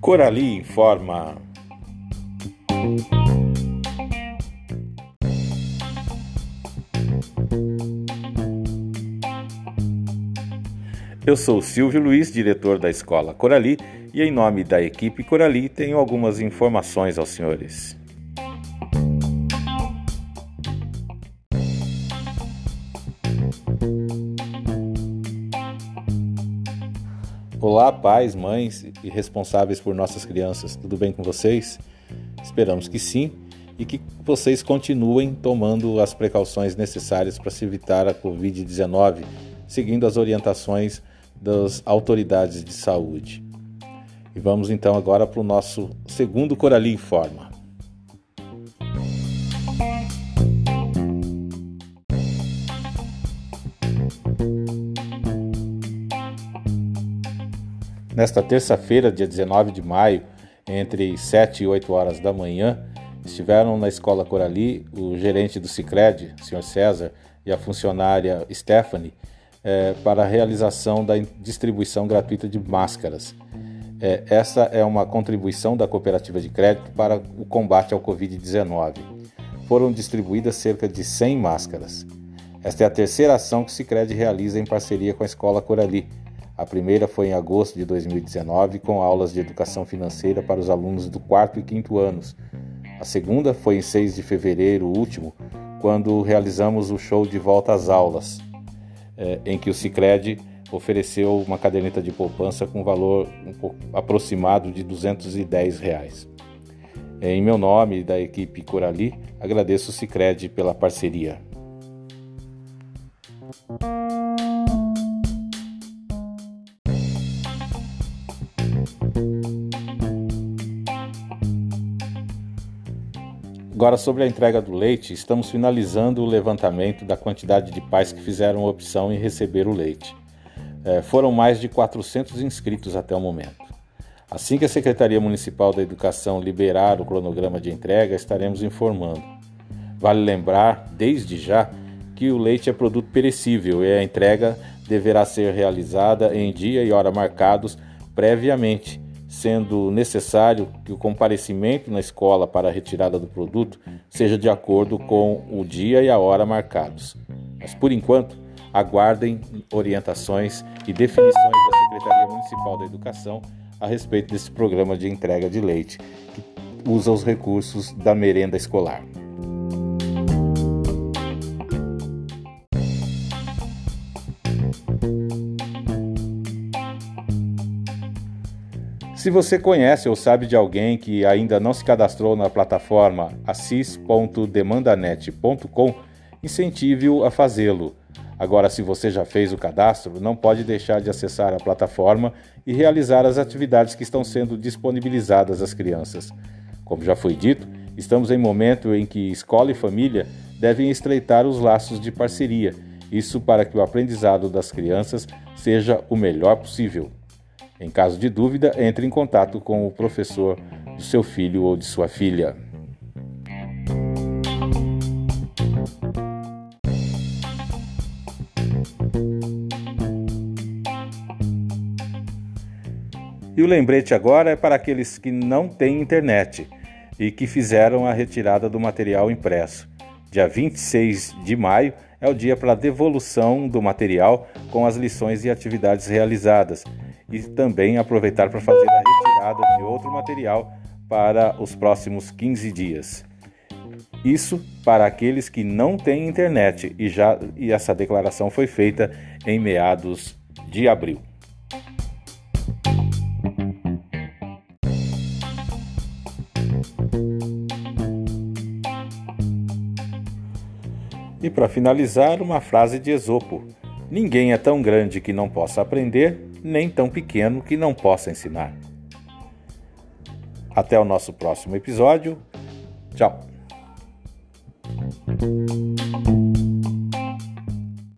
Corali informa. Eu sou Silvio Luiz, diretor da Escola Corali, e em nome da equipe Corali tenho algumas informações aos senhores. Olá, pais, mães e responsáveis por nossas crianças, tudo bem com vocês? Esperamos que sim e que vocês continuem tomando as precauções necessárias para se evitar a Covid-19, seguindo as orientações das autoridades de saúde. E vamos então agora para o nosso segundo Corali Informa. Nesta terça-feira, dia 19 de maio, entre 7 e 8 horas da manhã, estiveram na Escola Corali o gerente do Cicred, Sr. César, e a funcionária Stephanie, é, para a realização da distribuição gratuita de máscaras. É, essa é uma contribuição da cooperativa de crédito para o combate ao Covid-19. Foram distribuídas cerca de 100 máscaras. Esta é a terceira ação que o Cicred realiza em parceria com a Escola Corali, a primeira foi em agosto de 2019, com aulas de educação financeira para os alunos do quarto e quinto anos. A segunda foi em 6 de fevereiro último, quando realizamos o show de volta às aulas, eh, em que o Cicred ofereceu uma caderneta de poupança com valor aproximado de 210 reais. Em meu nome e da equipe Corali, agradeço o Cicred pela parceria. Agora, sobre a entrega do leite, estamos finalizando o levantamento da quantidade de pais que fizeram opção em receber o leite. É, foram mais de 400 inscritos até o momento. Assim que a Secretaria Municipal da Educação liberar o cronograma de entrega, estaremos informando. Vale lembrar, desde já, que o leite é produto perecível e a entrega deverá ser realizada em dia e hora marcados previamente sendo necessário que o comparecimento na escola para a retirada do produto seja de acordo com o dia e a hora marcados. Mas por enquanto, aguardem orientações e definições da Secretaria Municipal da Educação a respeito desse programa de entrega de leite que usa os recursos da merenda escolar. Se você conhece ou sabe de alguém que ainda não se cadastrou na plataforma assis.demandanet.com, incentive-o a fazê-lo. Agora, se você já fez o cadastro, não pode deixar de acessar a plataforma e realizar as atividades que estão sendo disponibilizadas às crianças. Como já foi dito, estamos em momento em que escola e família devem estreitar os laços de parceria, isso para que o aprendizado das crianças seja o melhor possível. Em caso de dúvida, entre em contato com o professor do seu filho ou de sua filha. E o lembrete agora é para aqueles que não têm internet e que fizeram a retirada do material impresso. Dia 26 de maio é o dia para a devolução do material com as lições e atividades realizadas e também aproveitar para fazer a retirada de outro material para os próximos 15 dias. Isso para aqueles que não têm internet e já e essa declaração foi feita em meados de abril. E para finalizar, uma frase de Esopo: Ninguém é tão grande que não possa aprender, nem tão pequeno que não possa ensinar. Até o nosso próximo episódio. Tchau.